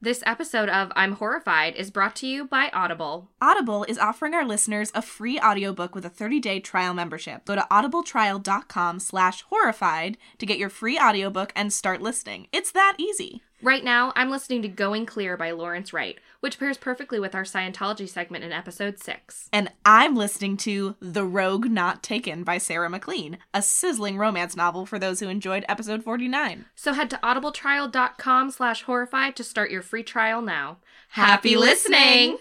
This episode of I'm Horrified is brought to you by Audible. Audible is offering our listeners a free audiobook with a 30-day trial membership. Go to audibletrial.com slash horrified to get your free audiobook and start listening. It's that easy. Right now, I'm listening to Going Clear by Lawrence Wright, which pairs perfectly with our Scientology segment in episode 6. And I'm listening to The Rogue Not Taken by Sarah MacLean, a sizzling romance novel for those who enjoyed episode 49. So head to audibletrial.com slash horrified to start your free trial now. Happy listening!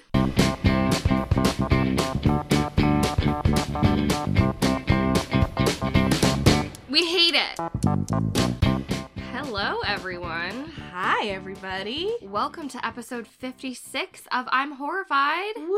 We hate it! Hello, everyone. Hi, everybody. Welcome to episode 56 of I'm Horrified. Woo!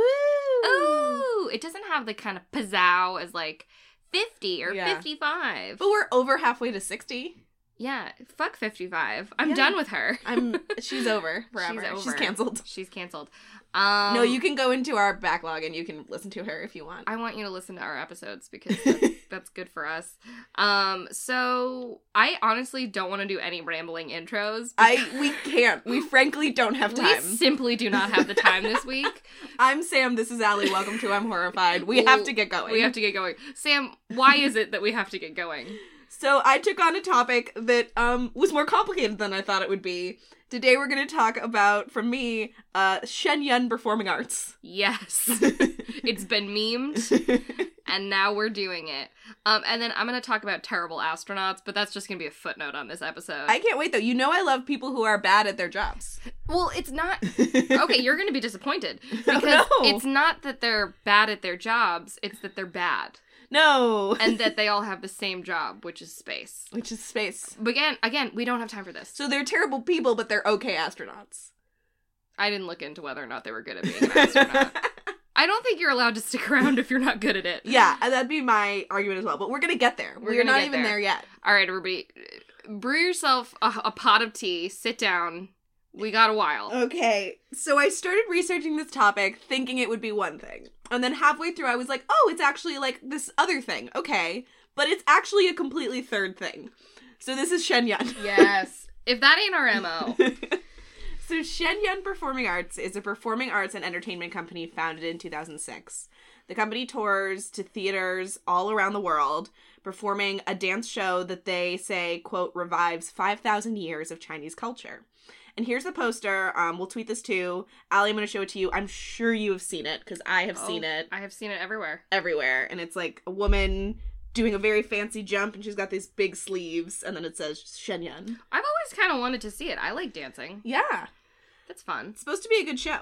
Ooh, it doesn't have the kind of pizzazz as like 50 or Yeah. 55. But we're over halfway to 60. Yeah, fuck 55. I'm Yeah. done with her. I'm she's over forever. She's over. canceled. She's canceled. Um, no, you can go into our backlog and you can listen to her if you want. I want you to listen to our episodes because that's, that's good for us. Um, so I honestly don't want to do any rambling intros. I we can't. We frankly don't have time. We simply do not have the time this week. I'm Sam. This is Allie. Welcome to I'm Horrified. We have to get going. We have to get going. Sam, why is it that we have to get going? So I took on a topic that um was more complicated than I thought it would be. Today we're going to talk about, from me, uh Shen Yun performing arts. Yes. it's been memed. and now we're doing it. Um, and then I'm gonna talk about terrible astronauts, but that's just gonna be a footnote on this episode. I can't wait though. You know I love people who are bad at their jobs. well, it's not okay. You're gonna be disappointed because no. it's not that they're bad at their jobs; it's that they're bad, No. and that they all have the same job, which is space. which is space. But again, again, we don't have time for this. So they're terrible people, but they're okay astronauts. I didn't look into whether or not they were good at being an astronaut. I don't think you're allowed to stick around if you're not good at it. yeah, that'd be my argument as well. But we're gonna get there. We're We're, not even there. there yet. All right, everybody, brew yourself a, a pot of tea. Sit down. We got a while. Okay, so I started researching this topic thinking it would be one thing. And then halfway through, I was like, oh, it's actually like this other thing. Okay. But it's actually a completely third thing. So this is Shen Yun. yes. If that ain't our mo. so Shen Yun Performing Arts is a performing arts and entertainment company founded in 2006. The company tours to theaters all around the world, performing a dance show that they say, quote, revives 5,000 years of Chinese culture. And here's the poster. Um, we'll tweet this too. Allie, I'm going to show it to you. I'm sure you have seen it because I have seen Oh, it I have seen it everywhere. everywhere. And it's like a woman doing a very fancy jump and she's got these big sleeves and then it says Shen Yun. I've always kind of wanted to see it. I like dancing. Yeah. That's fun. It's supposed to be a good show.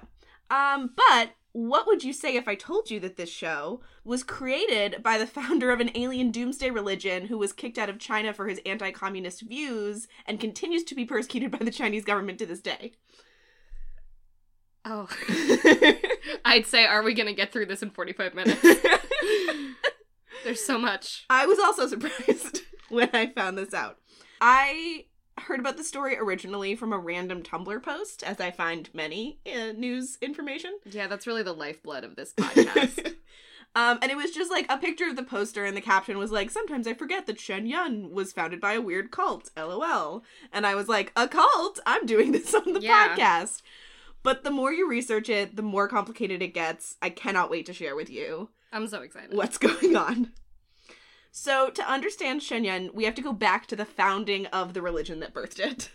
Um, but what would you say if I told you that this show was created by the founder of an alien doomsday religion who was kicked out of China for his anti communist views and continues to be persecuted by the Chinese government to this day? Oh. I'd say, are we going to get through this in 45 minutes? There's so much. I was also surprised when I found this out. I heard about the story originally from a random Tumblr post, as I find many uh, news information. Yeah, that's really the lifeblood of this podcast. um, and it was just like a picture of the poster, and the caption was like, "Sometimes I forget that Shen Yun was founded by a weird cult." LOL. And I was like, "A cult? I'm doing this on the Yeah. podcast." But the more you research it, the more complicated it gets. I cannot wait to share with you I'm so excited. what's going on. So, to understand Shen Yun, we have to go back to the founding of the religion that birthed it.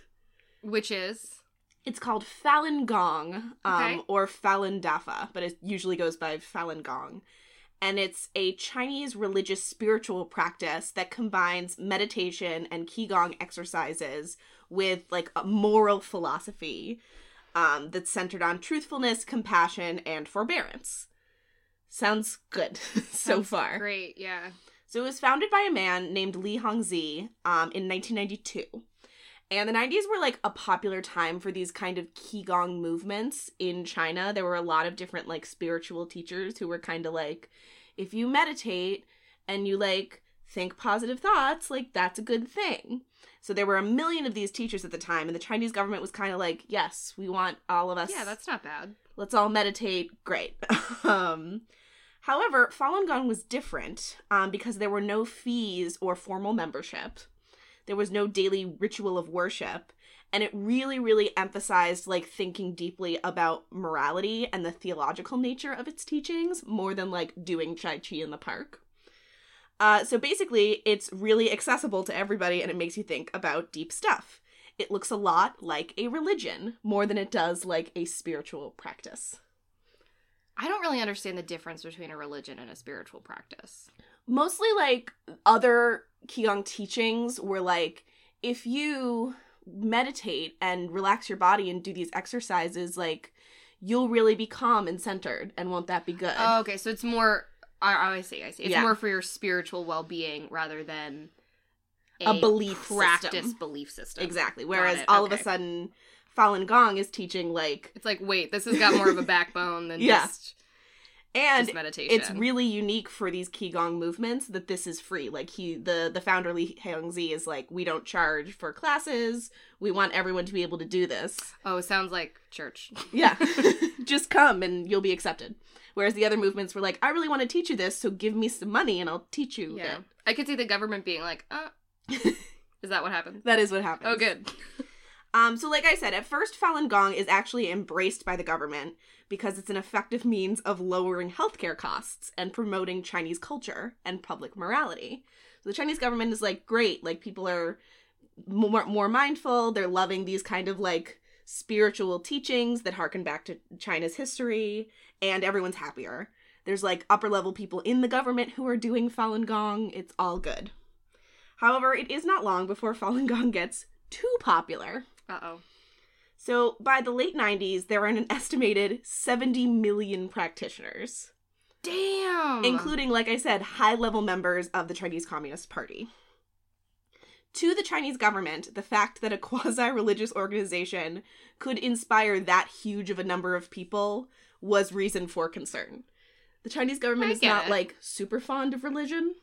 Which is? It's called Falun Gong, um, Okay. or Falun Dafa, but it usually goes by Falun Gong. And it's a Chinese religious spiritual practice that combines meditation and Qigong exercises with like a moral philosophy um, that's centered on truthfulness, compassion, and forbearance. Sounds good so Sounds far. Great, yeah. So it was founded by a man named Li Hongzhi um, in 1992. And the 90s were like a popular time for these kind of Qigong movements in China. There were a lot of different like spiritual teachers who were kind of like, if you meditate and you like think positive thoughts, like that's a good thing. So there were a million of these teachers at the time, and the Chinese government was kind of like, yes, we want all of us Yeah, that's not bad. let's all meditate great um however falun gong was different um, because there were no fees or formal membership. There was no daily ritual of worship. And it really really emphasized like thinking deeply about morality and the theological nature of its teachings more than like doing tai chi in the park. Uh, so basically it's really accessible to everybody and it makes you think about deep stuff. It looks a lot like a religion more than it does like a spiritual practice I don't really understand the difference between a religion and a spiritual practice. mostly like other qigong teachings were like if you meditate and relax your body and do these exercises like you'll really be calm and centered and won't that be good Oh, okay, so it's more. I, oh, I see. I see. It's Yeah. more for your spiritual well-being rather than A belief practice system. belief system. exactly whereas all of a sudden falun gong is teaching like It's like, wait, this has got more of a backbone than Yeah. just, and just meditation. it's really unique for these qigong movements that this is free like he the the founder li hongzhi is like we don't charge for classes we want everyone to be able to do this oh, sounds like church. Yeah. Just come and you'll be accepted. Whereas the other movements were like, I really want to teach you this, so give me some money and I'll teach you Yeah, it. I could see the government being like, uh, is that what happened? That is what happens. Oh, good. Um, so like I said, at first Falun Gong is actually embraced by the government because it's an effective means of lowering healthcare costs and promoting Chinese culture and public morality. So the Chinese government is like, great, like people are more more mindful, they're loving these kind of like spiritual teachings that harken back to China's history, and everyone's happier. There's like upper level people in the government who are doing Falun Gong. It's all good. However, it is not long before Falun Gong gets too popular. Uh oh. So by the late 90s, there are an estimated 70 million practitioners, Damn. including, like I said, high level members of the Chinese Communist Party. To the Chinese government, the fact that a quasi religious organization could inspire that huge of a number of people was reason for concern. The Chinese government I is not it. like super fond of religion.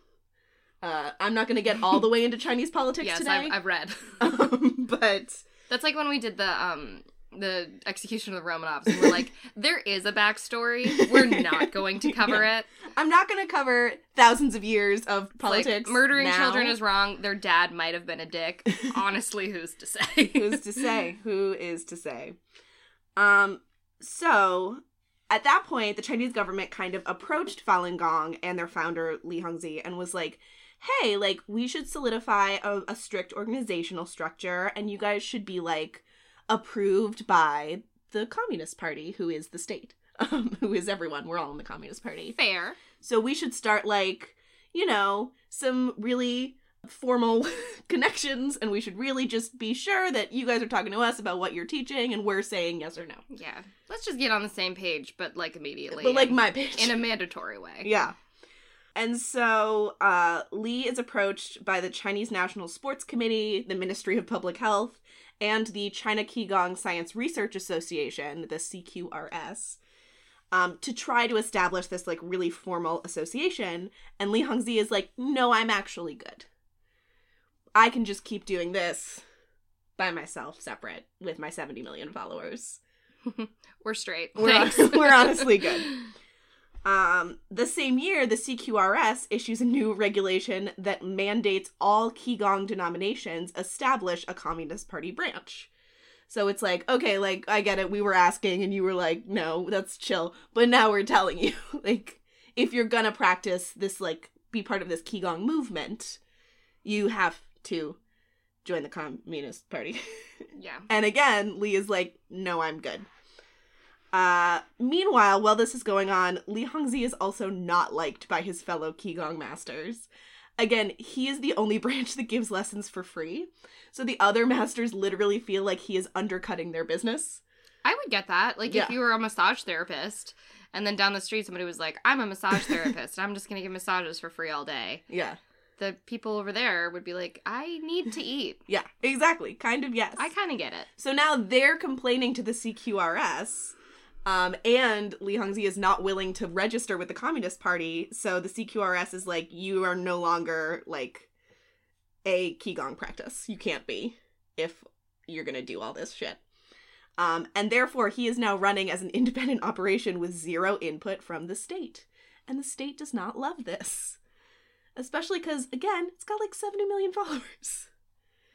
Uh, I'm not going to get all the way into Chinese politics yes, today, I've, I've read. um, but That's like when we did the um the execution of the Romanovs, and we're like, there is a backstory. We're not going to cover it. I'm not going to cover thousands of years of It's like, politics. murdering now. children is wrong. Their dad might have been a dick. Honestly, who's to say? Who's to say? Who is to say? Um. So, at that point, the Chinese government kind of approached Falun Gong and their founder Li Hongzhi and was like, "Hey, like we should solidify a, a strict organizational structure, and you guys should be like approved by the Communist Party, who is the state." Um, who is everyone? We're all in the Communist Party. Fair. So we should start like, you know, some really formal connections and we should really just be sure that you guys are talking to us about what you're teaching and we're saying yes or no. Yeah. Let's just get on the same page, but like immediately. But like my page. in a mandatory way. yeah. And so uh, Li is approached by the Chinese National Sports Committee, the Ministry of Public Health, and the China Qigong Science Research Association, the CQRS, um, to try to establish this like really formal association. And Li Hongzhi is like, no, I'm actually good. I can just keep doing this by myself, separate, with my 70 million followers. We're straight. We're, Thanks. we're honestly good. Um, the same year, the CQRS issues a new regulation that mandates all Qigong denominations establish a Communist Party branch. So it's like, okay, like, I get it. We were asking, and you were like, no, that's chill. But now we're telling you, like, if you're gonna practice this, like, be part of this Qigong movement, you have to join the Communist Party. yeah. And again, Li is like, no, I'm good. Uh, meanwhile, while this is going on, Li Hongzhi is also not liked by his fellow Qigong masters. Again, he is the only branch that gives lessons for free, so the other masters literally feel like he is undercutting their business. I would get that. Like Yeah. if you were a massage therapist and then down the street somebody was like, I'm a massage therapist. and I'm just going to give massages for free all day. Yeah. The people over there would be like, I need to eat. Yeah, exactly. Kind of, yes. I kind of get it. So now they're complaining to the CQRS, um, and Li Hongzhi is not willing to register with the Communist Party. So the CQRS is like, you are no longer like a Qigong practice. You can't be if you're gonna do all this shit. Um, and therefore, he is now running as an independent operation with zero input from the state. And the state does not love this. Especially because, again, it's got like 70 million followers.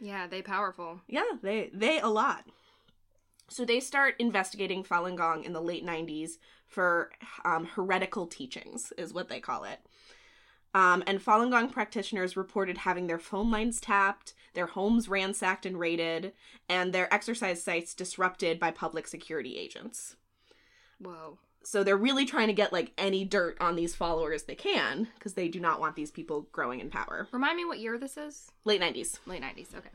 Yeah, they powerful. Yeah, they they a lot. So they start investigating Falun Gong in the late 90s for um, heretical teachings, is what they call it. Um, and Falun Gong practitioners reported having their phone lines tapped, their homes ransacked and raided, and their exercise sites disrupted by public security agents. Whoa. So they're really trying to get like any dirt on these followers they can because they do not want these people growing in power. Remind me what year this is? Late 90s. Late 90s. Okay.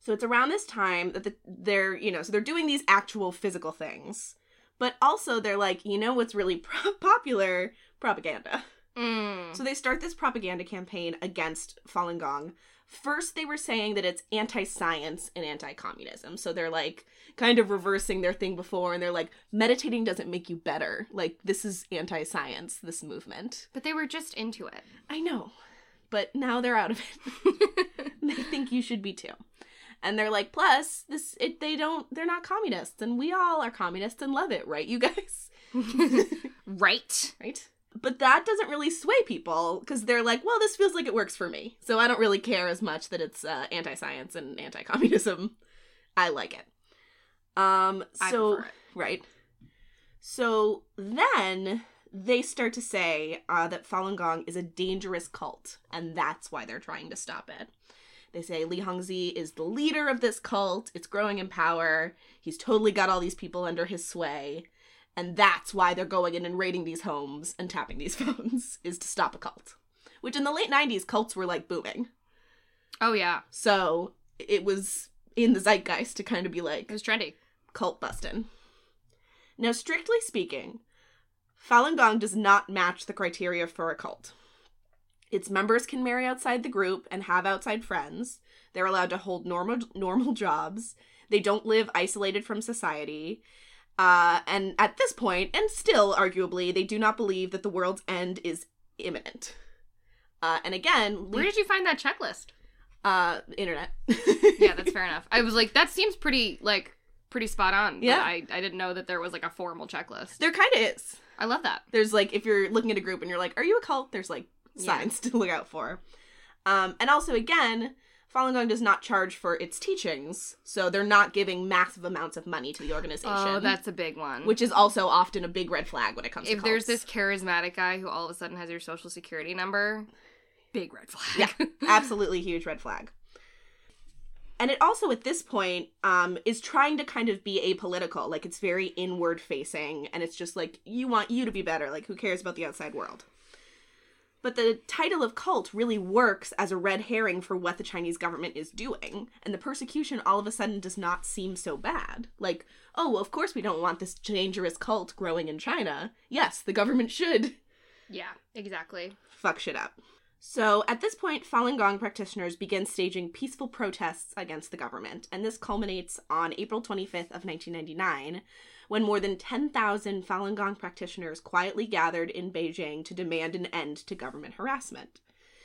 So it's around this time that the, they're, you know, so they're doing these actual physical things. But also they're like, you know what's really pro- popular? Propaganda. Mm. So they start this propaganda campaign against Falun Gong. First, they were saying that it's anti science and anti communism. So they're like kind of reversing their thing before, and they're like, meditating doesn't make you better. Like, this is anti science, this movement. But they were just into it. I know, but now they're out of it. they think you should be too. And they're like, plus, this it, they don't they're not communists, and we all are communists and love it, right, you guys? right. right? But that doesn't really sway people because they're like, well, this feels like it works for me. So I don't really care as much that it's uh, anti science and anti communism. I like it. Um, so, it. right. So then they start to say uh, that Falun Gong is a dangerous cult, and that's why they're trying to stop it. They say Li Hongzhi is the leader of this cult. It's growing in power. He's totally got all these people under his sway. And that's why they're going in and raiding these homes and tapping these phones, is to stop a cult. Which in the late 90s, cults were like booming. Oh yeah, So it was in the zeitgeist to kind of be like. it was trendy. cult bustin'. Now, strictly speaking, Falun Gong does not match the criteria for a cult. Its members can marry outside the group and have outside friends. They're allowed to hold normal normal jobs. They don't live isolated from society. Uh, and at this point, and still arguably, they do not believe that the world's end is imminent. Uh, and again, Where did you find that checklist? uh, internet. Yeah, that's fair enough. I was like, that seems pretty like pretty spot on. but Yeah. I I didn't know that there was like a formal checklist. there kind of is. I love that. there's like if you're looking at a group and you're like are you a cult there's like Yeah. signs to look out for um and also again falun gong does not charge for its teachings so they're not giving massive amounts of money to the organization Oh, that's a big one. which is also often a big red flag when it comes if to If there's this charismatic guy who all of a sudden has your social security number, big red flag. Yeah. absolutely huge red flag and it also at this point um is trying to kind of be apolitical like it's very inward facing and it's just like you want you to be better like who cares about the outside world but the title of cult really works as a red herring for what the Chinese government is doing. And the persecution all of a sudden does not seem so bad. Like, oh, well, of course we don't want this dangerous cult growing in China. Yes, the government should yeah, exactly. fuck shit up. So at this point, Falun Gong practitioners begin staging peaceful protests against the government, and this culminates on April 25th of 1999, when more than 10,000 Falun Gong practitioners quietly gathered in Beijing to demand an end to government harassment.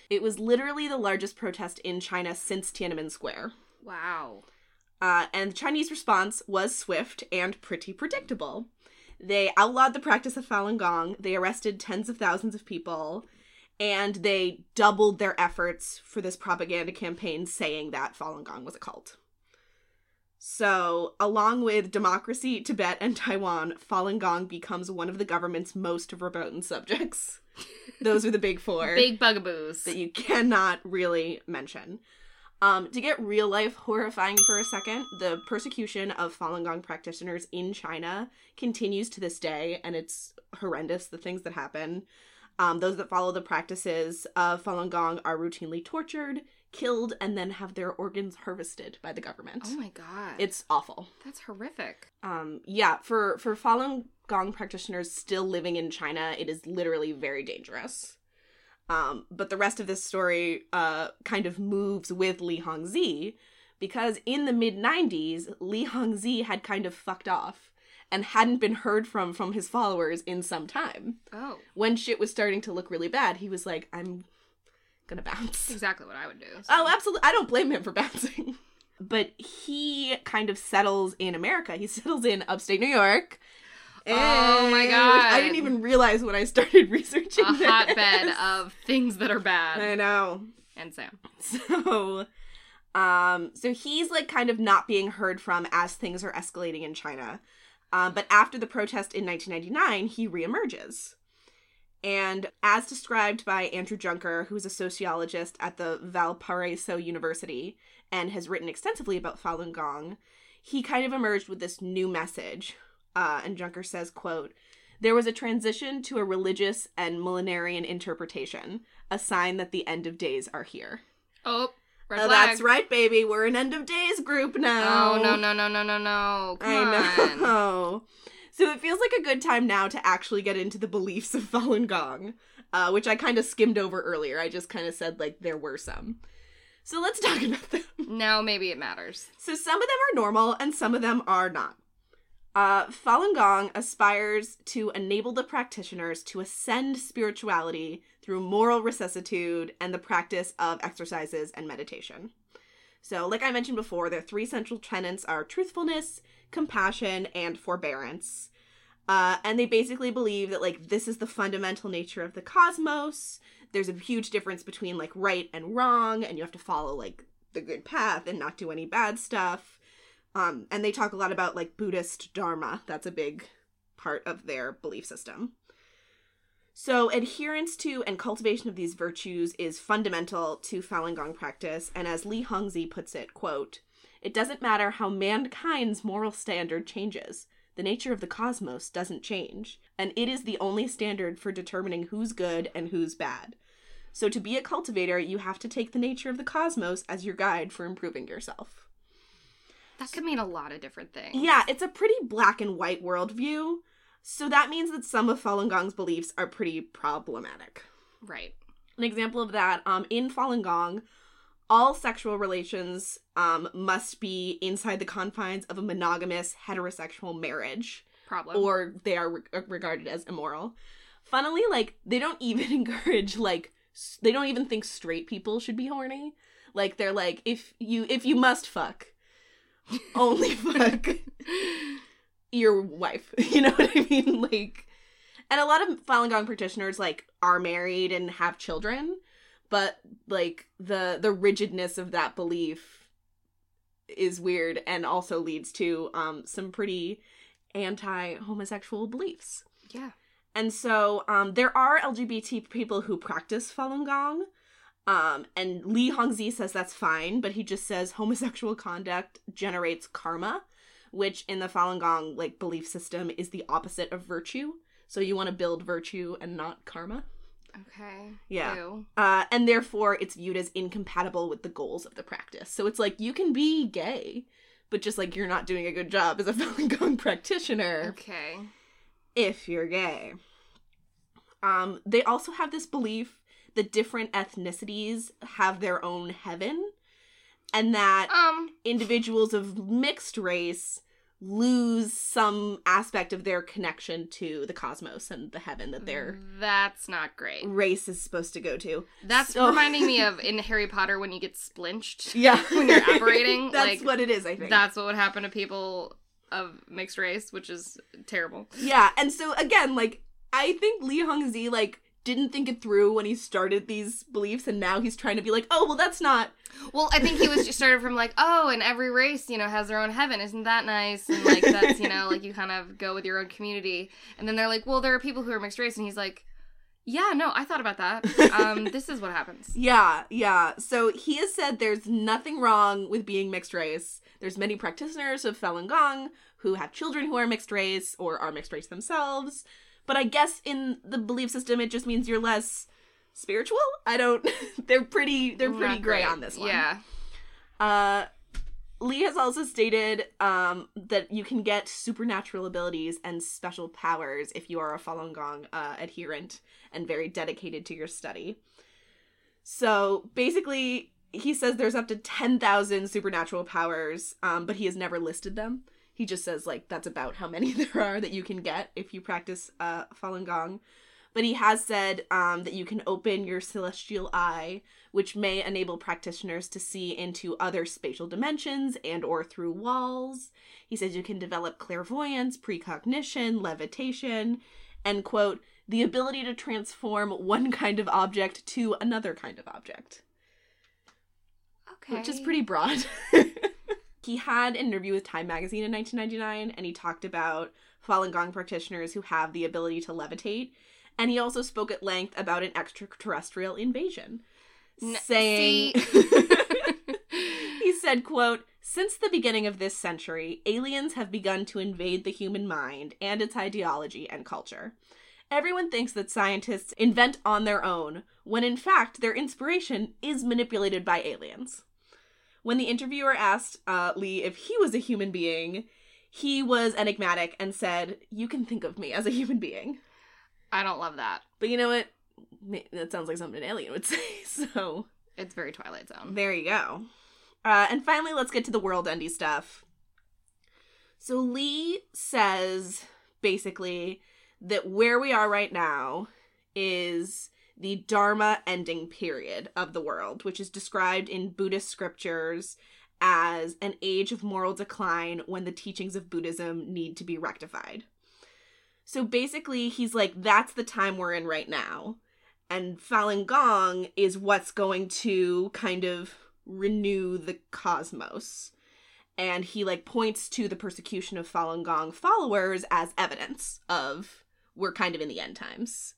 It was literally the largest protest in China since Tiananmen Square. Wow. Uh, and the Chinese response was swift and pretty predictable. They outlawed the practice of Falun Gong, they arrested tens of thousands of people, and they doubled their efforts for this propaganda campaign saying that Falun Gong was a cult. So, along with democracy, Tibet, and Taiwan, Falun Gong becomes one of the government's most verboten subjects. Those are the big four Big bugaboos. that you cannot really mention. Um, to get real life horrifying for a second, the persecution of Falun Gong practitioners in China continues to this day, and it's horrendous the things that happen. Um, those that follow the practices of Falun Gong are routinely tortured, killed, and then have their organs harvested by the government. oh my god. It's awful. that's horrific. Um, yeah, for for Falun Gong practitioners still living in China, it is literally very dangerous. Um, but the rest of this story uh, kind of moves with Li Hongzhi because in the mid 90s, Li Hongzhi had kind of fucked off and hadn't been heard from from his followers in some time. Oh, When shit was starting to look really bad, he was like, I'm gonna bounce. exactly what I would do. so- Oh, absolutely. I don't blame him for bouncing. But he kind of settles in America. He settles in upstate New York. Oh my God. I didn't even realize when I started researching a this. hotbed of things that are bad. I know. And Sam. So, Um, so he's like kind of not being heard from as things are escalating in China. Um, but after the protest in 1999, he reemerges. And as described by Andrew Junker, who's a sociologist at the Valparaiso University and has written extensively about Falun Gong, he kind of emerged with this new message. Uh, and Junker says, quote, there was a transition to a religious and millenarian interpretation, a sign that the end of days are here. Oh, Oh, that's right, baby. We're an end of days group now. Oh no no no no no no! Come I on. know. So it feels like a good time now to actually get into the beliefs of Falun Gong, uh, which I kind of skimmed over earlier. I just kind of said like there were some. So let's talk about them. Now maybe it matters. So some of them are normal and some of them are not. Uh, Falun Gong aspires to enable the practitioners to ascend spirituality through moral recessitude and the practice of exercises and meditation. So, like I mentioned before, their three central tenets are truthfulness, compassion, and forbearance. Uh, and they basically believe that like this is the fundamental nature of the cosmos. There's a huge difference between like right and wrong, and you have to follow like the good path and not do any bad stuff. Um, and they talk a lot about like Buddhist Dharma. That's a big part of their belief system. So, adherence to and cultivation of these virtues is fundamental to Falun Gong practice, and as Li Hongzhi puts it, quote, "It doesn't matter how mankind's moral standard changes. The nature of the cosmos doesn't change, and it is the only standard for determining who's good and who's bad. So, to be a cultivator, you have to take the nature of the cosmos as your guide for improving yourself." That could mean a lot of different things. Yeah, it's a pretty black and white worldview. So that means that some of Falun Gong's beliefs are pretty problematic. Right. An example of that, um, in Falun Gong, all sexual relations um, must be inside the confines of a monogamous heterosexual marriage, Problem. or they are re- regarded as immoral. Funnily, like they don't even encourage like s- they don't even think straight people should be horny. Like they're like if you if you must fuck, only fuck your wife. You know what I mean? Like, and a lot of Falun Gong practitioners like are married and have children, but like the the rigidness of that belief is weird and also leads to um some pretty anti homosexual beliefs. yeah. And so um, there are LGBT people who practice Falun Gong. Um, and Li Hongzhi says that's fine, but he just says homosexual conduct generates karma, which in the Falun Gong like belief system is the opposite of virtue. So you want to build virtue and not karma. Okay. Yeah. Uh, and therefore it's viewed as incompatible with the goals of the practice. So it's like you can be gay, but just like you're not doing a good job as a Falun Gong practitioner Okay. if you're gay. Um, they also have this belief that different ethnicities have their own heaven, and that Um. individuals of mixed race lose some aspect of their connection to the cosmos and the heaven that they're that's not great. race is supposed to go to. That's So- reminding me of in Harry Potter when you get splinched. Yeah, When you're apparating, that's like, what it is. I think That's what would happen to people of mixed race, which is terrible. Yeah, and so again, like I think Li Hongzhi like didn't think it through when he started these beliefs, and now he's trying to be like, oh well, that's not. Well, I think he was just started from like, oh, and every race, you know, has their own heaven. Isn't that nice? And like that's you know, like you kind of go with your own community. And then they're like, well, there are people who are mixed race, and he's like, yeah, no, I thought about that. Um, this is what happens. Yeah, yeah. So he has said there's nothing wrong with being mixed race. There's many practitioners of Falun Gong who have children who are mixed race or are mixed race themselves. But I guess in the belief system, it just means you're less spiritual. I don't. they're pretty. They're pretty gray on this one. Yeah. Uh, Li has also stated um, that you can get supernatural abilities and special powers if you are a Falun Gong uh, adherent and very dedicated to your study. So basically, he says there's up to 10,000 supernatural powers, um, but he has never listed them. He just says, like, that's about how many there are that you can get if you practice uh, Falun Gong. But he has said um, that you can open your celestial eye, which may enable practitioners to see into other spatial dimensions and or through walls. He says you can develop clairvoyance, precognition, levitation, and quote, the ability to transform one kind of object to another kind of object. Okay. which is pretty broad. he had an interview with Time magazine in 1999 and he talked about Falun Gong practitioners who have the ability to levitate. And he also spoke at length about an extraterrestrial invasion, N- saying he said, quote, since the beginning of this century, aliens have begun to invade the human mind and its ideology and culture. Everyone thinks that scientists invent on their own, when in fact their inspiration is manipulated by aliens. When the interviewer asked uh, Li if he was a human being, he was enigmatic and said, You can think of me as a human being. I don't love that. But you know what? That sounds like something an alien would say, so. It's very Twilight Zone. There you go. Uh, and finally, let's get to the world endy stuff. So Li says basically that where we are right now is the Dharma ending period of the world, which is described in Buddhist scriptures as an age of moral decline when the teachings of Buddhism need to be rectified. So basically, he's like, that's the time we're in right now. And Falun Gong is what's going to kind of renew the cosmos. And he like points to the persecution of Falun Gong followers as evidence of we're kind of in the end times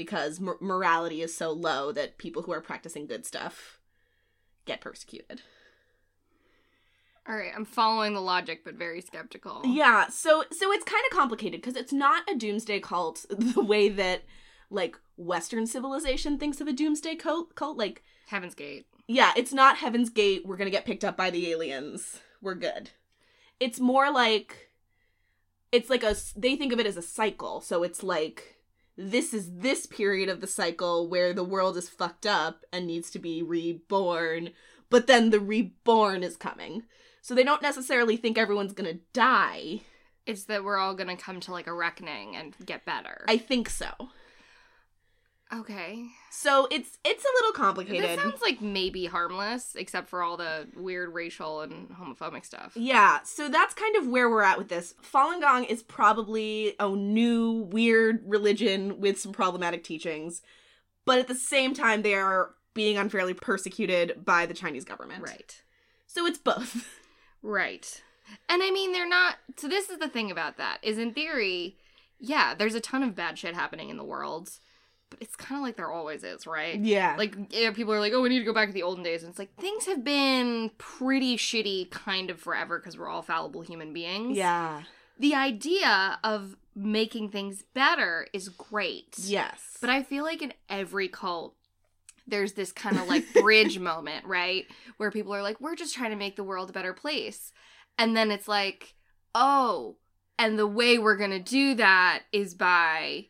because mor- morality is so low that people who are practicing good stuff get persecuted. All right, I'm following the logic, but very skeptical. Yeah, so so it's kind of complicated because it's not a doomsday cult the way that like Western civilization thinks of a doomsday cult. Cult like Heaven's Gate. yeah, it's not Heaven's Gate. We're gonna get picked up by the aliens. We're good. It's more like it's like a they think of it as a cycle. So it's like this is this period of the cycle where the world is fucked up and needs to be reborn, but then the reborn is coming. So they don't necessarily think everyone's gonna die. It's that we're all gonna come to like a reckoning and get better. I think so. Okay. So it's it's a little complicated. This sounds like maybe harmless, except for all the weird racial and homophobic stuff. Yeah, so that's kind of where we're at with this. Falun Gong is probably a new, weird religion with some problematic teachings, but at the same time, they are being unfairly persecuted by the Chinese government. Right. So it's both. Right. And I mean, they're not. So, this is the thing about that is in theory, yeah, there's a ton of bad shit happening in the world, but it's kind of like there always is, right? Yeah. Like, yeah, people are like, oh, we need to go back to the olden days. And it's like, things have been pretty shitty kind of forever because we're all fallible human beings. yeah. The idea of making things better is great. Yes. But I feel like in every cult, there's this kind of like bridge moment, right? Where people are like, we're just trying to make the world a better place. And then it's like, oh, and the way we're going to do that is by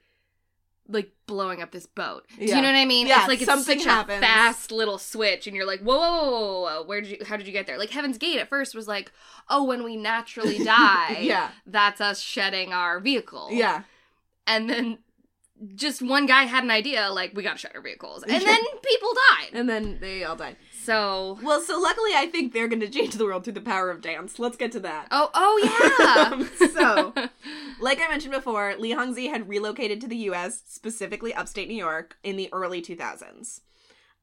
like blowing up this boat. Do Yeah. you know what I mean? Yeah, it's like it's something happens. a fast little switch and you're like, whoa, whoa, whoa, whoa, where did you how did you get there? Like Heaven's Gate at first was like, oh, when we naturally die, yeah. that's us shedding our vehicle Yeah. and then just one guy had an idea like we gotta shut our vehicles and then people died And then they all died. So Well, so luckily, I think they're going to change the world through the power of dance. Let's get to that. oh oh Um, yeah so, like I mentioned before, Li Hongzhi had relocated to the US, specifically upstate New York, in the early 2000s.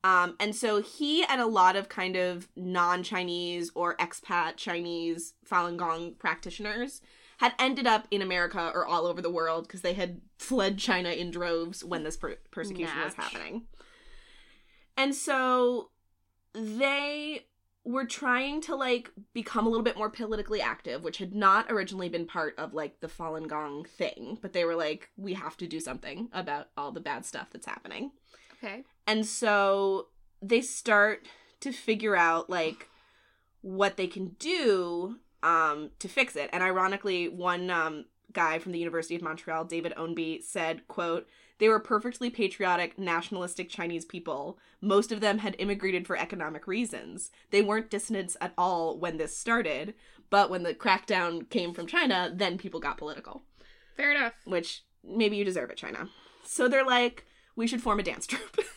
Um, and so he and a lot of kind of non Chinese or expat Chinese Falun Gong practitioners had ended up in America or all over the world because they had fled China in droves when this per- persecution was happening. And so they were trying to like become a little bit more politically active, which had not originally been part of like the Falun Gong thing, but they were like, we have to do something about all the bad stuff that's happening. okay And so they start to figure out like what they can do um to fix it. And ironically, one um guy from the University of Montreal, David Ownby, said, quote, they were perfectly patriotic, nationalistic Chinese people. Most of them had immigrated for economic reasons. They weren't dissidents at all when this started, but when the crackdown came from China, then people got political fair enough which maybe you deserve it, China. So they're like, we should form a dance troupe.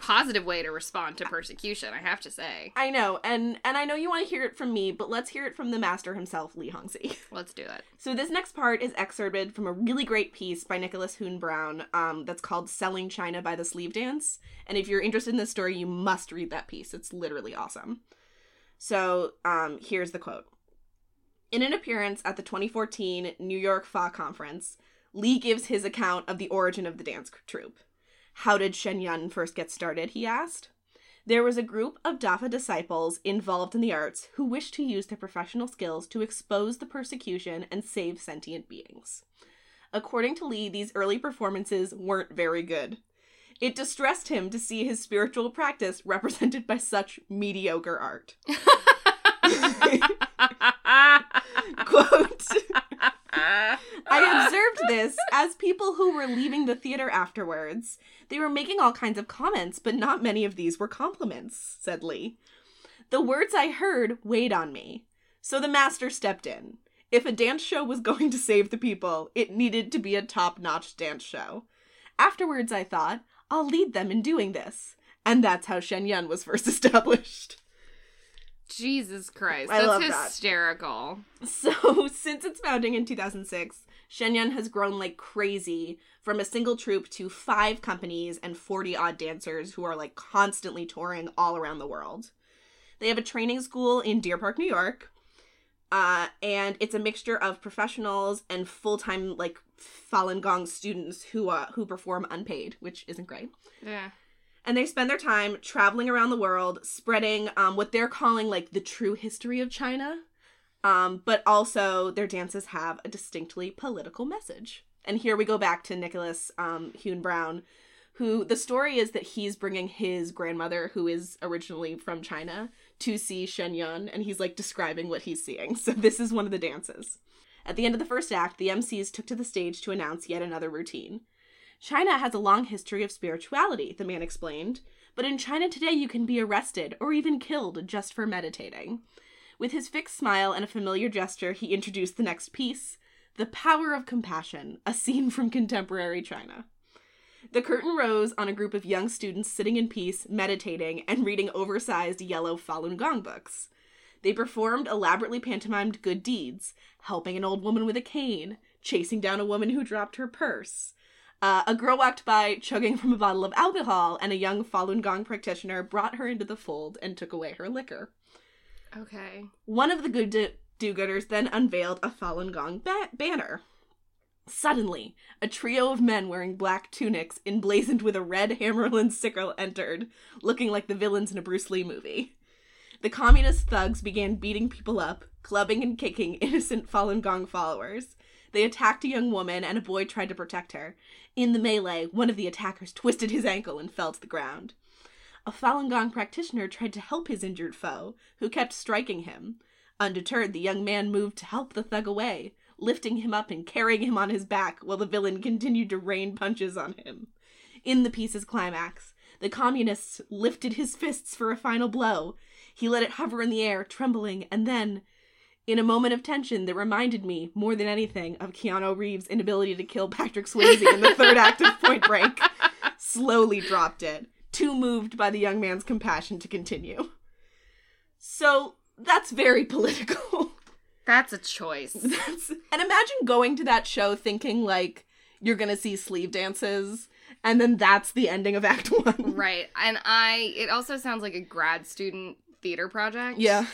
positive way to respond to persecution, I have to say. I know, and and I know you want to hear it from me, but let's hear it from the master himself, Li Hongzhi. Let's do it. So this next part is excerpted from a really great piece by Nicholas Hune Brown um, that's called "Selling China by the Sleeve Dance." And if you're interested in this story, you must read that piece. It's literally awesome. So um, here's the quote. In an appearance at the 2014 New York Fa Conference, Li gives his account of the origin of the dance troupe. How did Shen Yun first get started? he asked. There was a group of Dafa disciples involved in the arts who wished to use their professional skills to expose the persecution and save sentient beings. According to Li, these early performances weren't very good. It distressed him to see his spiritual practice represented by such mediocre art. Quote I observed this as people who were leaving the theater afterwards. They were making all kinds of comments, but not many of these were compliments, said Li. The words I heard weighed on me. So the master stepped in. If a dance show was going to save the people, it needed to be a top notch dance show. Afterwards, I thought, I'll lead them in doing this. And that's how Shen Yun was first established. Jesus Christ. I That's love that. hysterical. So, since its founding in 2006, Shen Yun has grown like crazy from a single troupe to five companies and 40 odd dancers who are like constantly touring all around the world. They have a training school in Deer Park, New York. Uh, and it's a mixture of professionals and full-time like Falun Gong students who uh, who perform unpaid, which isn't great Yeah. And they spend their time traveling around the world spreading um, what they're calling like the true history of china um, but also their dances have a distinctly political message. And here we go back to nicholas um, Hune brown who the story is that he's bringing his grandmother who is originally from china to see shen yun and he's like describing what he's seeing. So this is one of the dances. At the end of the first act the mcs took to the stage to announce yet another routine China has a long history of spirituality, the man explained, but in China today you can be arrested or even killed just for meditating. With his fixed smile and a familiar gesture, he introduced the next piece The Power of Compassion, a scene from contemporary China. The curtain rose on a group of young students sitting in peace, meditating, and reading oversized yellow Falun Gong books. They performed elaborately pantomimed good deeds, helping an old woman with a cane, chasing down a woman who dropped her purse. Uh, a girl walked by chugging from a bottle of alcohol, and a young Falun Gong practitioner brought her into the fold and took away her liquor. Okay. One of the good do gooders then unveiled a Falun Gong ba- banner. Suddenly, a trio of men wearing black tunics emblazoned with a red hammerlin sickle entered, looking like the villains in a Bruce Lee movie. The communist thugs began beating people up, clubbing and kicking innocent Falun Gong followers. They attacked a young woman, and a boy tried to protect her. In the melee, one of the attackers twisted his ankle and fell to the ground. A Falun Gong practitioner tried to help his injured foe, who kept striking him. Undeterred, the young man moved to help the thug away, lifting him up and carrying him on his back while the villain continued to rain punches on him. In the piece's climax, the communist lifted his fists for a final blow. He let it hover in the air, trembling, and then, in a moment of tension that reminded me, more than anything, of Keanu Reeves' inability to kill Patrick Swayze in the third act of Point Break, slowly dropped it, too moved by the young man's compassion to continue. So, that's very political. That's a choice. That's, and imagine going to that show thinking, like, you're gonna see sleeve dances, and then that's the ending of Act One. right. And I it also sounds like a grad student theater project. Yeah.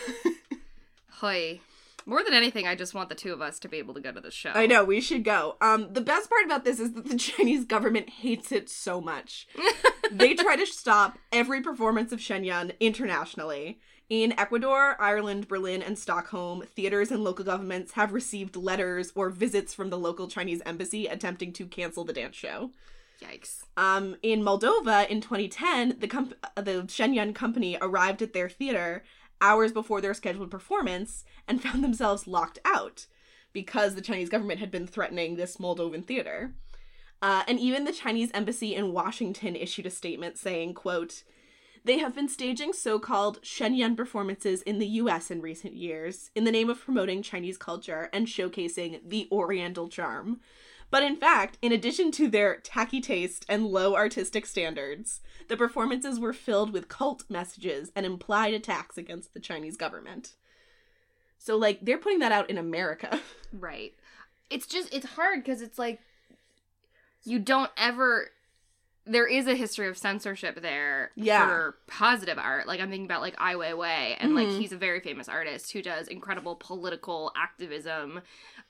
Hoy. More than anything, I just want the two of us to be able to go to the show. I know, we should go. Um, the best part about this is that the Chinese government hates it so much. they try to stop every performance of Shen Yun internationally. In Ecuador, Ireland, Berlin, and Stockholm, theaters and local governments have received letters or visits from the local Chinese embassy attempting to cancel the dance show. Yikes. Um, in Moldova in 2010, the comp- the Shen Yun company arrived at their theater hours before their scheduled performance and found themselves locked out because the Chinese government had been threatening this Moldovan theater. Uh, and even the Chinese embassy in Washington issued a statement saying, quote, they have been staging so-called Shen Yun performances in the US in recent years in the name of promoting Chinese culture and showcasing the oriental charm. But in fact, in addition to their tacky taste and low artistic standards, the performances were filled with cult messages and implied attacks against the Chinese government. So, like, they're putting that out in America. Right. It's just it's hard because it's like you don't ever there is a history of censorship there Yeah. for positive art. Like I'm thinking about like Ai Weiwei, and like Mhm. he's a very famous artist who does incredible political activism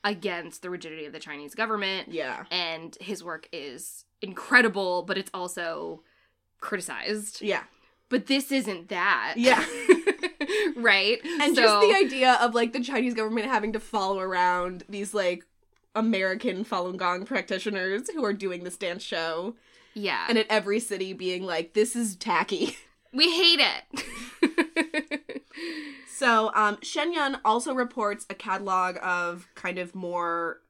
against the rigidity of the Chinese government, Yeah. and his work is incredible, but it's also criticized. Yeah. But this isn't that. Yeah. right? And So- just the idea of like the Chinese government having to follow around these like American Falun Gong practitioners who are doing this dance show, Yeah. and at every city being like, "This is tacky." we hate it. So, um, Shen Yun also reports a catalog of kind of more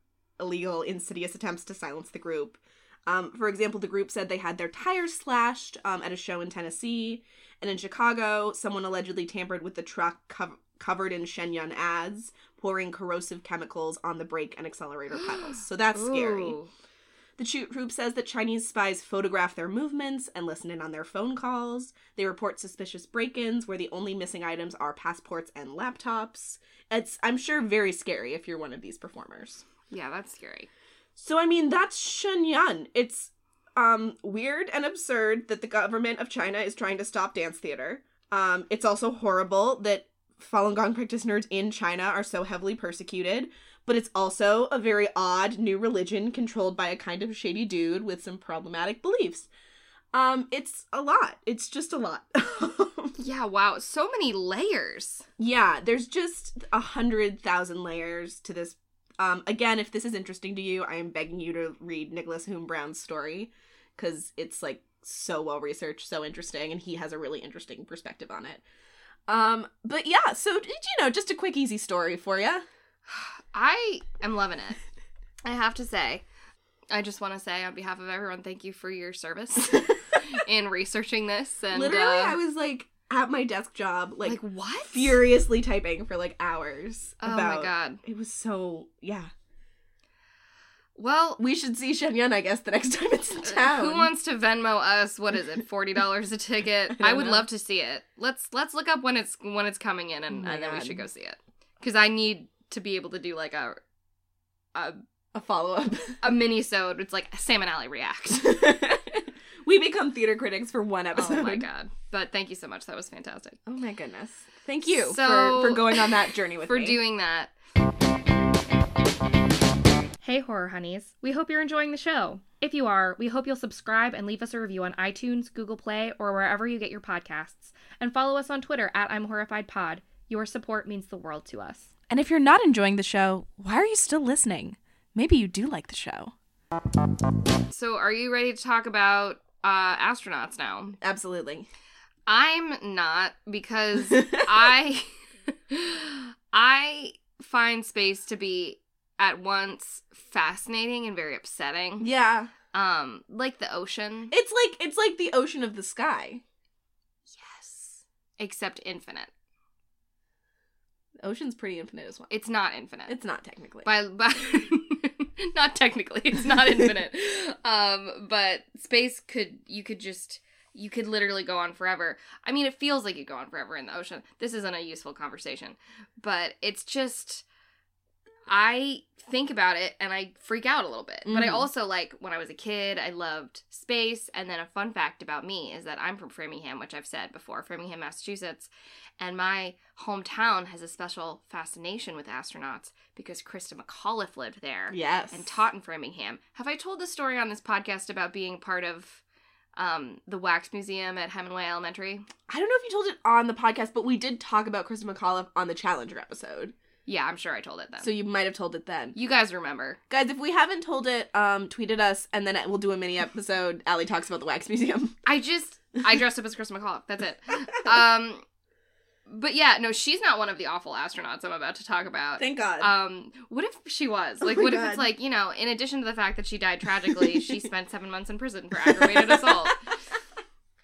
illegal, insidious attempts to silence the group. Um, for example, the group said they had their tires slashed um, at a show in Tennessee, and in Chicago, someone allegedly tampered with the truck cov- covered in Shen Yun ads, pouring corrosive chemicals on the brake and accelerator pedals. So that's scary. Ooh. The group says that Chinese spies photograph their movements and listen in on their phone calls. They report suspicious break-ins where the only missing items are passports and laptops. It's I'm sure very scary if you're one of these performers. Yeah, that's scary. So I mean that's Shen Yun. It's um weird and absurd that the government of China is trying to stop dance theater. Um it's also horrible that Falun Gong practitioners in China are so heavily persecuted, but it's also a very odd new religion controlled by a kind of shady dude with some problematic beliefs. Um it's a lot. It's just a lot. Yeah, wow. So many layers. Yeah, there's just a hundred thousand layers to this. Um, again, if this is interesting to you, I am begging you to read Nicholas Hune Brown's story because it's like so well researched, so interesting, and he has a really interesting perspective on it. Um, but yeah, so you know, just a quick, easy story for you. I am loving it. I have to say. I just want to say on behalf of everyone, thank you for your service in researching this. And Literally, uh, I was like at my desk job, like, like, what? furiously typing for like hours. Oh about, my god. It was so yeah. Well, We should see Shen Yun, I guess, the next time it's in town. who wants to Venmo us? What is it? Forty dollars a ticket. I I, would know. love to see it. Let's let's look up when it's when it's coming in, and, Oh and then we should go see it. Because I need to be able to do like a a a follow up? a mini sode. It's like Sam and Alley react. we become theater critics for one episode. oh my god! But thank you so much. That was fantastic. Oh my goodness. Thank you So- for, for going on that journey with for me. For doing that. Hey, horror honeys. We hope you're enjoying the show. If you are, we hope you'll subscribe and leave us a review on iTunes, Google Play, or wherever you get your podcasts. And follow us on Twitter at I'm Horrified Pod. Your support means the world to us. And if you're not enjoying the show, why are you still listening? Maybe you do like the show. So, are you ready to talk about uh, astronauts now? Absolutely. I'm not because I I find space to be at once fascinating and very upsetting. Yeah. Um, like the ocean. It's like it's like the ocean of the sky. Yes. Except infinite. The ocean's pretty infinite as well. It's not infinite. It's not technically. by by not technically it's not infinite um but space could you could just you could literally go on forever i mean it feels like you go on forever in the ocean this isn't a useful conversation but it's just i think about it and i freak out a little bit but i Mhm. also like when i was a kid i loved space and then a fun fact about me is that i'm from framingham which i've said before framingham massachusetts and my hometown has a special fascination with astronauts because Christa McAuliffe lived there yes. and taught in Framingham. Have I told the story on this podcast about being part of um, the Wax Museum at Hemenway Elementary? I don't know if you told it on the podcast, but we did talk about Christa McAuliffe on the Challenger episode. Yeah, I'm sure I told it then. So you might have told it then. you guys remember. Guys, if we haven't told it, um, tweet at us and then we'll do a mini episode. Allie talks about the Wax Museum. I just I dressed up as Chris McAuliffe. That's it. Um, but yeah, no, she's not one of the awful astronauts I'm about to talk about. Thank God. Um, what if she was? Oh Like, my what if it's like, you know, in addition to the fact that she died tragically, she spent seven months in prison for aggravated assault.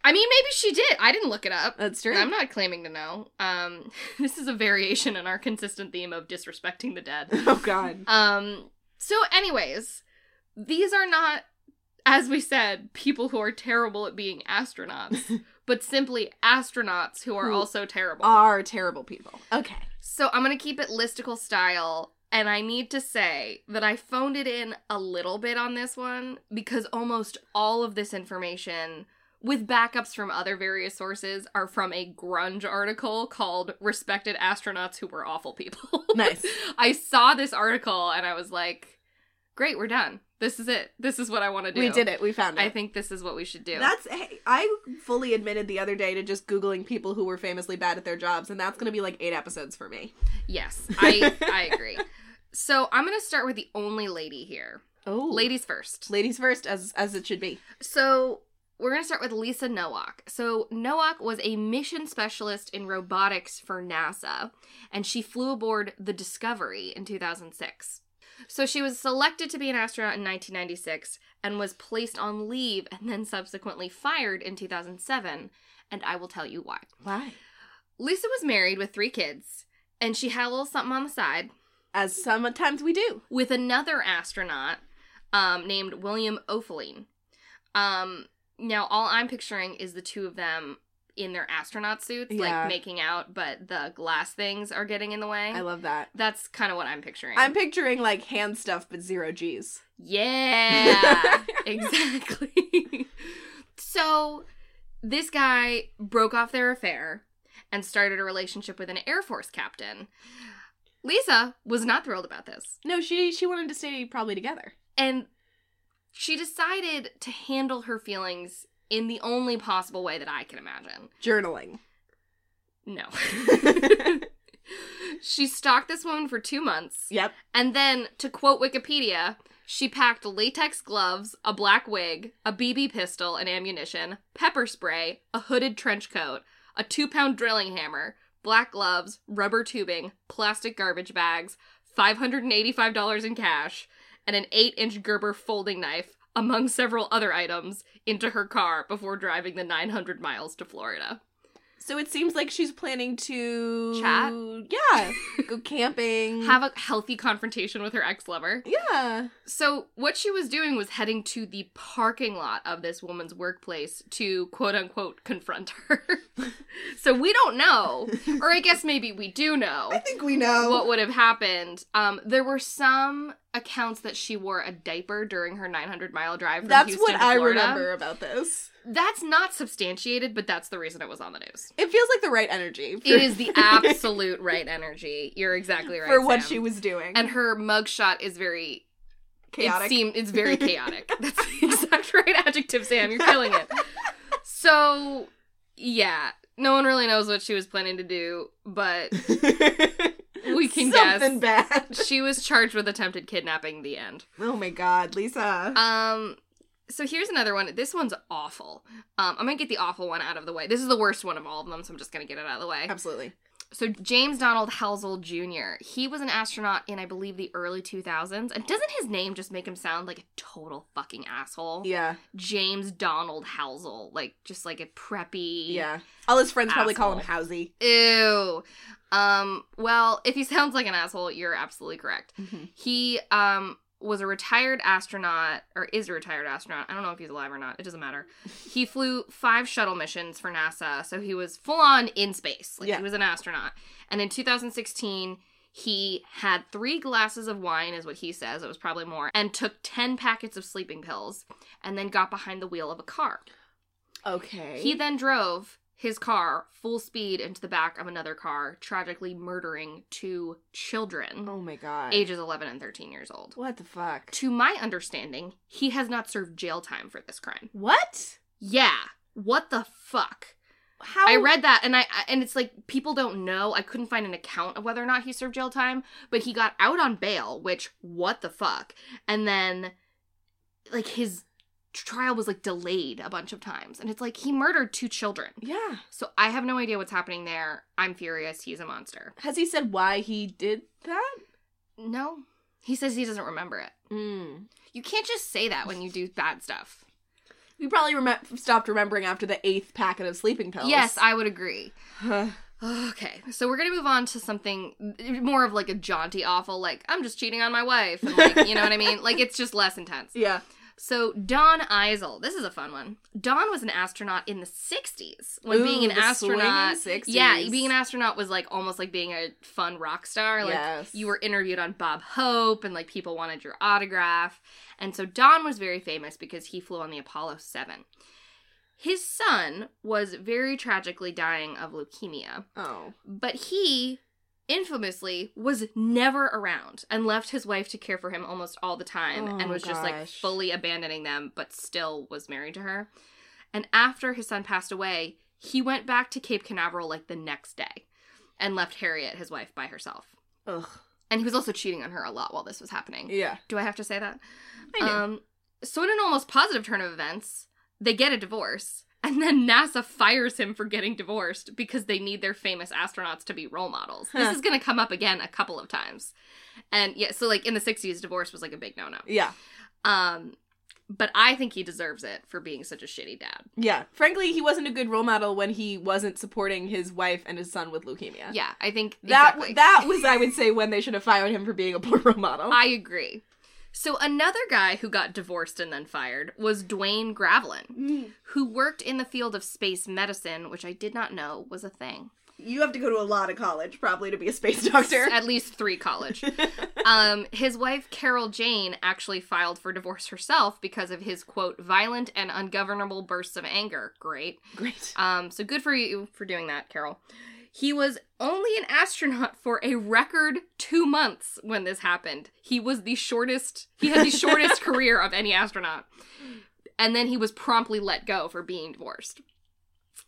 I mean, maybe she did. I didn't look it up. That's true. I'm not claiming to know. Um, this is a variation in our consistent theme of disrespecting the dead. oh God. Um, so, anyways, these are not, as we said, people who are terrible at being astronauts, but simply astronauts who are Who also terrible. Are terrible people. Okay. So I'm going to keep it listicle style. And I need to say that I phoned it in a little bit on this one because almost all of this information, with backups from other various sources, are from a grunge article called Respected Astronauts Who Were Awful People. Nice. I saw this article and I was like, great, we're done. This is it. This is what I want to do. We did it. We found it. I think this is what we should do. That's hey, I fully admitted the other day to just googling people who were famously bad at their jobs, and that's gonna be like eight episodes for me. yes, I I agree. So I'm gonna start with the only lady here. Oh, Ladies first. ladies first, as as it should be. So we're going to start with Lisa Nowak. So Nowak was a mission specialist in robotics for NASA, and she flew aboard the Discovery in 2006. So she was selected to be an astronaut in 1996 and was placed on leave and then subsequently fired in 2007, and I will tell you why. Why? Lisa was married with three kids, and she had a little something on the side As sometimes we do. with another astronaut um, named William Oefelein. Um, now, all I'm picturing is the two of them in their astronaut suits, Yeah. like making out, but the glass things are getting in the way. I love that. That's kind of what I'm picturing. I'm picturing like hand stuff, but zero G's. yeah, exactly. so, this guy broke off their affair and started a relationship with an Air Force captain. Lisa was not thrilled about this. No, she she wanted to stay probably together. And she decided to handle her feelings in the only possible way that I can imagine. Journaling. No. she stalked this woman for two months, Yep. and then, to quote Wikipedia, she packed latex gloves, a black wig, a BB pistol and ammunition, pepper spray, a hooded trench coat, a two pound drilling hammer, black gloves, rubber tubing, plastic garbage bags, $585 in cash, and an 8 inch Gerber folding knife, among several other items, into her car before driving the 900 miles to Florida. So it seems like she's planning to Chat? Yeah. Go camping. Have a healthy confrontation with her ex lover. yeah. So, what she was doing was heading to the parking lot of this woman's workplace to quote unquote confront her. so, we don't know, or I guess maybe we do know. I think we know. what would have happened. Um, there were some accounts that she wore a diaper during her 900 mile drive from That's Houston what to I Florida. remember about this. That's not substantiated, but that's the reason it was on the news. It feels like the right energy. For, It is the absolute right energy. You're exactly right for what Sam. she was doing. And her mugshot is very chaotic. It seemed it's very chaotic. That's the exact right adjective, Sam. You're killing it. So yeah, no one really knows what she was planning to do, but we can Something guess. bad. She was charged with attempted kidnapping. The end. Oh my god, Lisa. Um. So here's another one. This one's awful. Um, I'm gonna get the awful one out of the way. This is the worst one of all of them, so I'm just gonna get it out of the way. Absolutely. So James Donald Halsell Jr. He was an astronaut in I believe the early 2000s, and doesn't his name just make him sound like a total fucking asshole? Yeah. James Donald Halsell, like just like a preppy. Yeah. All his friends probably call him Asshole. Housey. Ew. Um. Well, if he sounds like an asshole, you're absolutely correct. He um was a retired astronaut or is a retired astronaut. I don't know if he's alive or not. It doesn't matter. He flew five shuttle missions for NASA, so he was full on in space. Like Yeah. he was an astronaut. And in 2016, he had three glasses of wine, is what he says. It was probably more, and took 10 packets of sleeping pills, and then got behind the wheel of a car. Okay. He then drove his car full speed into the back of another car, tragically murdering two children, Oh my god. ages 11 and 13 years old. What the fuck? To my understanding, he has not served jail time for this crime. What? Yeah. What the fuck? How? I read that and I and it's like people don't know. I couldn't find an account of whether or not he served jail time, but he got out on bail, which what the fuck? And then like his trial was like delayed a bunch of times. And it's like he murdered two children. Yeah. So I have no idea what's happening there. I'm furious. He's a monster. Has he said why he did that? No. He says he doesn't remember it. Mm. You can't just say that when you do bad stuff. We probably rem- stopped remembering after the eighth packet of sleeping pills. Yes, I would agree. Okay, so we're gonna move on to something more of like a jaunty, awful, like I'm just cheating on my wife, and like you know what I mean. Like it's just less intense. Yeah. So Don Eisel, this is a fun one. Don was an astronaut in the '60s when Ooh, being an astronaut. 60s. Yeah, being an astronaut was like almost like being a fun rock star. Like Yes. you were interviewed on Bob Hope, and like people wanted your autograph. And so Don was very famous because he flew on the Apollo Seven. His son was very tragically dying of leukemia, Oh. but he infamously was never around and left his wife to care for him almost all the time and Oh, was just like fully abandoning them but still was married to her and after his son passed away he went back to cape canaveral like the next day and left harriet his wife by herself Ugh. and he was also cheating on her a lot while this was happening Yeah. do i have to say that I do. um so in an almost positive turn of events they get a divorce and then NASA fires him for getting divorced because they need their famous astronauts to be role models. Huh. This is going to come up again a couple of times. And yeah, so like in the 60s divorce was like a big no-no. yeah. Um but I think he deserves it for being such a shitty dad. Yeah. Frankly, he wasn't a good role model when he wasn't supporting his wife and his son with leukemia. Yeah, I think That exactly. that was I would say when they should have fired him for being a poor role model. I agree. So another guy who got divorced and then fired was Duane Graveline, Mm. who worked in the field of space medicine, which I did not know was a thing. You have to go to a lot of college probably to be a space doctor. At least three college. um, his wife Carol Jane actually filed for divorce herself because of his quote violent and ungovernable bursts of anger. Great. Great. Um, so good for you for doing that, Carol. He was only an astronaut for a record two months when this happened. He was the shortest. He had the shortest career of any astronaut, and then he was promptly let go for being divorced.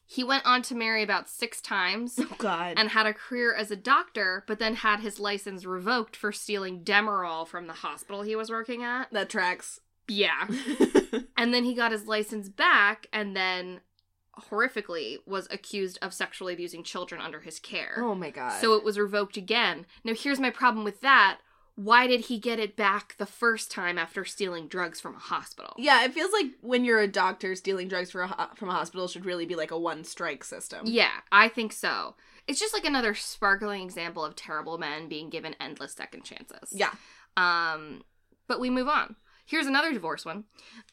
He went on to marry about six times Oh God. and had a career as a doctor, but then had his license revoked for stealing Demerol from the hospital he was working at. that tracks. Yeah. And then he got his license back and then horrifically was accused of sexually abusing children under his care. oh my God. So it was revoked again. Now here's my problem with that. Why did he get it back the first time after stealing drugs from a hospital? yeah, it feels like when you're a doctor, stealing drugs for a, ho- from a hospital should really be like a one strike system. Yeah, I think so. It's just like another sparkling example of terrible men being given endless second chances. Yeah. Um, but we move on. Here's another divorce one.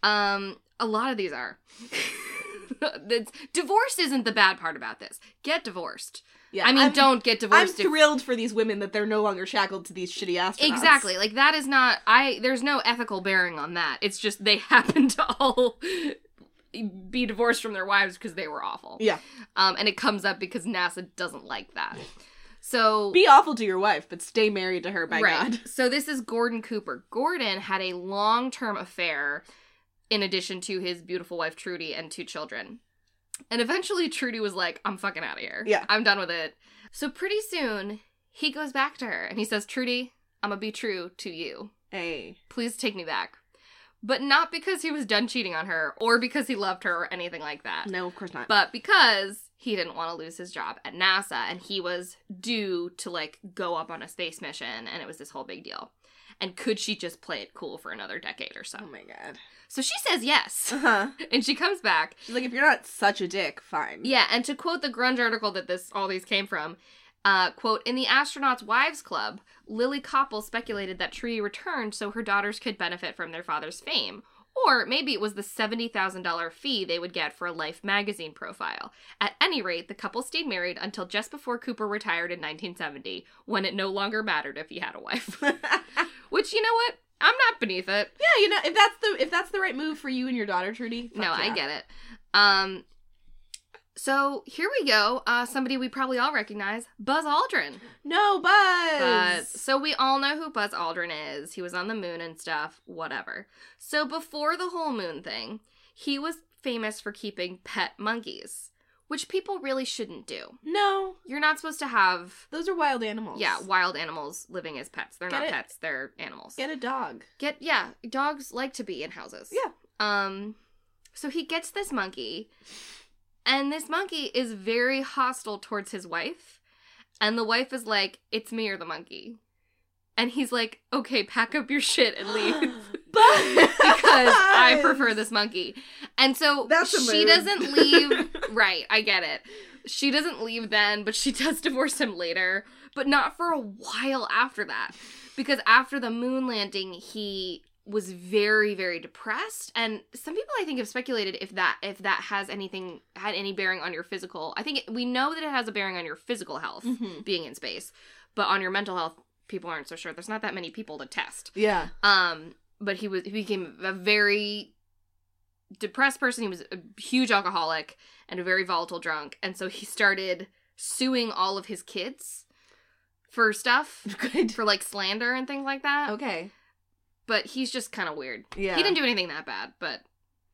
Um, a lot of these are. Divorce isn't the bad part about this. Get divorced. Yeah. I mean, I'm- don't get divorced. I'm if- thrilled for these women that they're no longer shackled to these shitty astronauts. exactly. Like that is not. I. There's no ethical bearing on that. It's just they happen to all be divorced from their wives because they were awful. Yeah. Um, and it comes up because NASA doesn't like that. So Be awful to your wife, but stay married to her, by God. So this is Gordon Cooper. Gordon had a long-term affair in addition to his beautiful wife Trudy and two children. And eventually Trudy was like, "I'm fucking out of here. Yeah. I'm done with it." So pretty soon he goes back to her and he says, "Trudy, I'm going to be true to you. Hey. Please take me back." But not because he was done cheating on her or because he loved her or anything like that No, of course not. but because he didn't want to lose his job at NASA and he was due to like go up on a space mission and it was this whole big deal. And could she just play it cool for another decade or so? oh my God. So she says yes. Uh huh. And she comes back. She's like, if you're not such a dick, fine. Yeah, and to quote the grunge article that this all these came from, uh, quote, in the astronauts' wives club, Lily Koppel speculated that Tree returned so her daughters could benefit from their father's fame. Or maybe it was the $70,000 fee they would get for a Life magazine profile. At any rate, the couple stayed married until just before Cooper retired in 1970, when it no longer mattered if he had a wife. Which, you know what? I'm not beneath it. Yeah, you know, if that's the if that's the right move for you and your daughter, Trudy. no, I get it. Um, so here we go. Uh, somebody we probably all recognize, Buzz Aldrin. No, Buzz. Buzz. So we all know who Buzz Aldrin is. He was on the moon and stuff, whatever. So before the whole moon thing, he was famous for keeping pet monkeys, which people really shouldn't do. No, You're not supposed to have those are wild animals. yeah, wild animals living as pets. They're Get not it? pets, they're animals. Get a dog. Get yeah, dogs like to be in houses. Yeah. Um so he gets this monkey and this monkey is very hostile towards his wife. And the wife is like, "It's me or the monkey." And he's like, "Okay, pack up your shit and leave." Because I prefer this monkey. And so That's she doesn't leave. right, I get it. she doesn't leave then, but she does divorce him later, but not for a while after that. Because after the moon landing, he was very very depressed and some people i think have speculated if that if that has anything had any bearing on your physical i think it, we know that it has a bearing on your physical health Mhm. being in space but on your mental health people aren't so sure there's not that many people to test Yeah. um but he was he became a very depressed person he was a huge alcoholic and a very volatile drunk and so he started suing all of his kids for stuff Good. for like slander and things like that Okay. But he's just kind of weird Yeah. he didn't do anything that bad but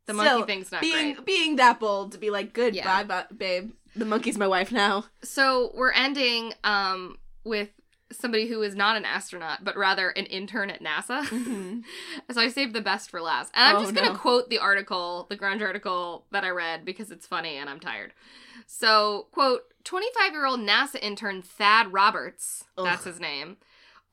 the Still, monkey thing's not being great being that bold to be like, good, Yeah. bye, bye, babe. The monkey's my wife now. so we're ending um with somebody who is not an astronaut but rather an intern at nasa Mhm. So I saved the best for last. And I'm Oh, just going to no. quote the article, the grunge article that I read because it's funny and I'm tired. So, quote, 25 year old NASA intern Thad Roberts, that's his name,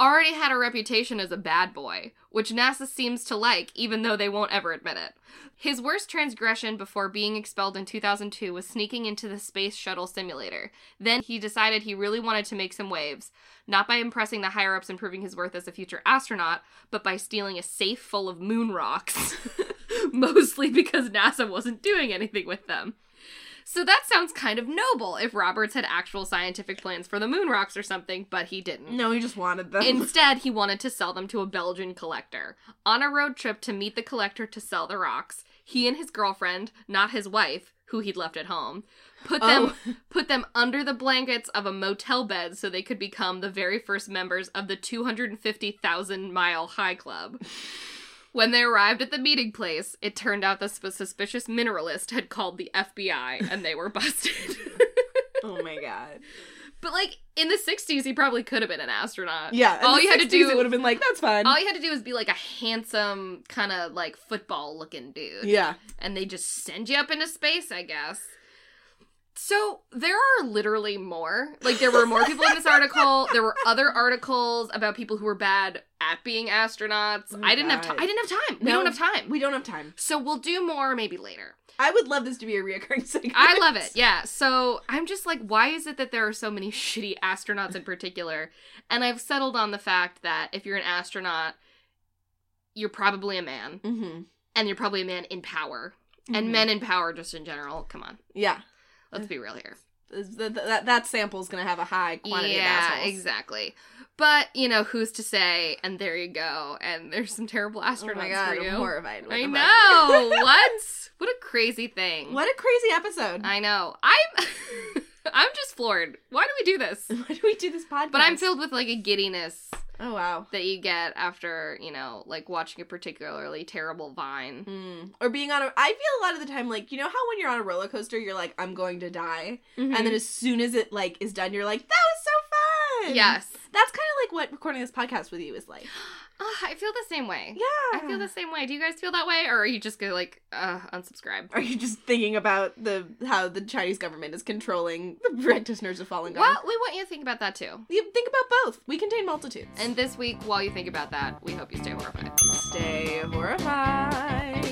already had a reputation as a bad boy, which NASA seems to like, even though they won't ever admit it. His worst transgression before being expelled in 2002 was sneaking into the Space Shuttle simulator. Then he decided he really wanted to make some waves, not by impressing the higher ups and proving his worth as a future astronaut, but by stealing a safe full of moon rocks. Mostly because NASA wasn't doing anything with them. So that sounds kind of noble if Roberts had actual scientific plans for the moon rocks or something, but he didn't. No, he just wanted them. Instead, he wanted to sell them to a Belgian collector. On a road trip to meet the collector to sell the rocks, he and his girlfriend, not his wife, who he'd left at home, put them Oh. put them under the blankets of a motel bed so they could become the very first members of the 250,000 mile high club. When they arrived at the meeting place, it turned out the suspicious mineralist had called the FBI and they were busted. oh my god. but like in the 60s he probably could have been an astronaut. Yeah. All you had to 60s, do it would have been like, that's fine. all you had to do was be like a handsome kind of like football looking dude. yeah. And they just send you up into space, I guess. So there are literally more. Like there were more people in this article. There were other articles about people who were bad at being astronauts. Oh I didn't have God. time. I didn't have time. We don't have time. We don't have time. so we'll do more maybe later. I would love this to be a reoccurring segment. I love it. Yeah. So I'm just like, why is it that there are so many shitty astronauts in particular? And I've settled on the fact that if you're an astronaut, you're probably a man, Mm-hmm. and you're probably a man in power. And Mhm. men in power, just in general. Come on, Yeah. Let's be real here. That, that, that sample's gonna have a high quantity of yeah, exactly. But you know, who's to say? And there you go. And there's some terrible astronauts Oh my god, for you. I'm horrified. I know. what? What a crazy thing. What a crazy episode. I know. I'm. I'm just floored. Why do we do this? Why do we do this podcast? But I'm filled with like a giddiness Oh wow. that you get after, you know, like watching a particularly terrible vine. Mm. Or being on a I feel a lot of the time like you know how when you're on a roller coaster you're like I'm going to die Mm-hmm. and then as soon as it like is done you're like that was so fun. yes. That's kind of like what recording this podcast with you is like. Oh, I feel the same way. Yeah. I feel the same way. Do you guys feel that way? Or are you just gonna like uh unsubscribe? Are you just thinking about the how the Chinese government is controlling the practitioners of Falun Gong? Well, we want you to think about that too. You think about both. We contain multitudes. And this week, while you think about that, we hope you stay horrified. stay horrified.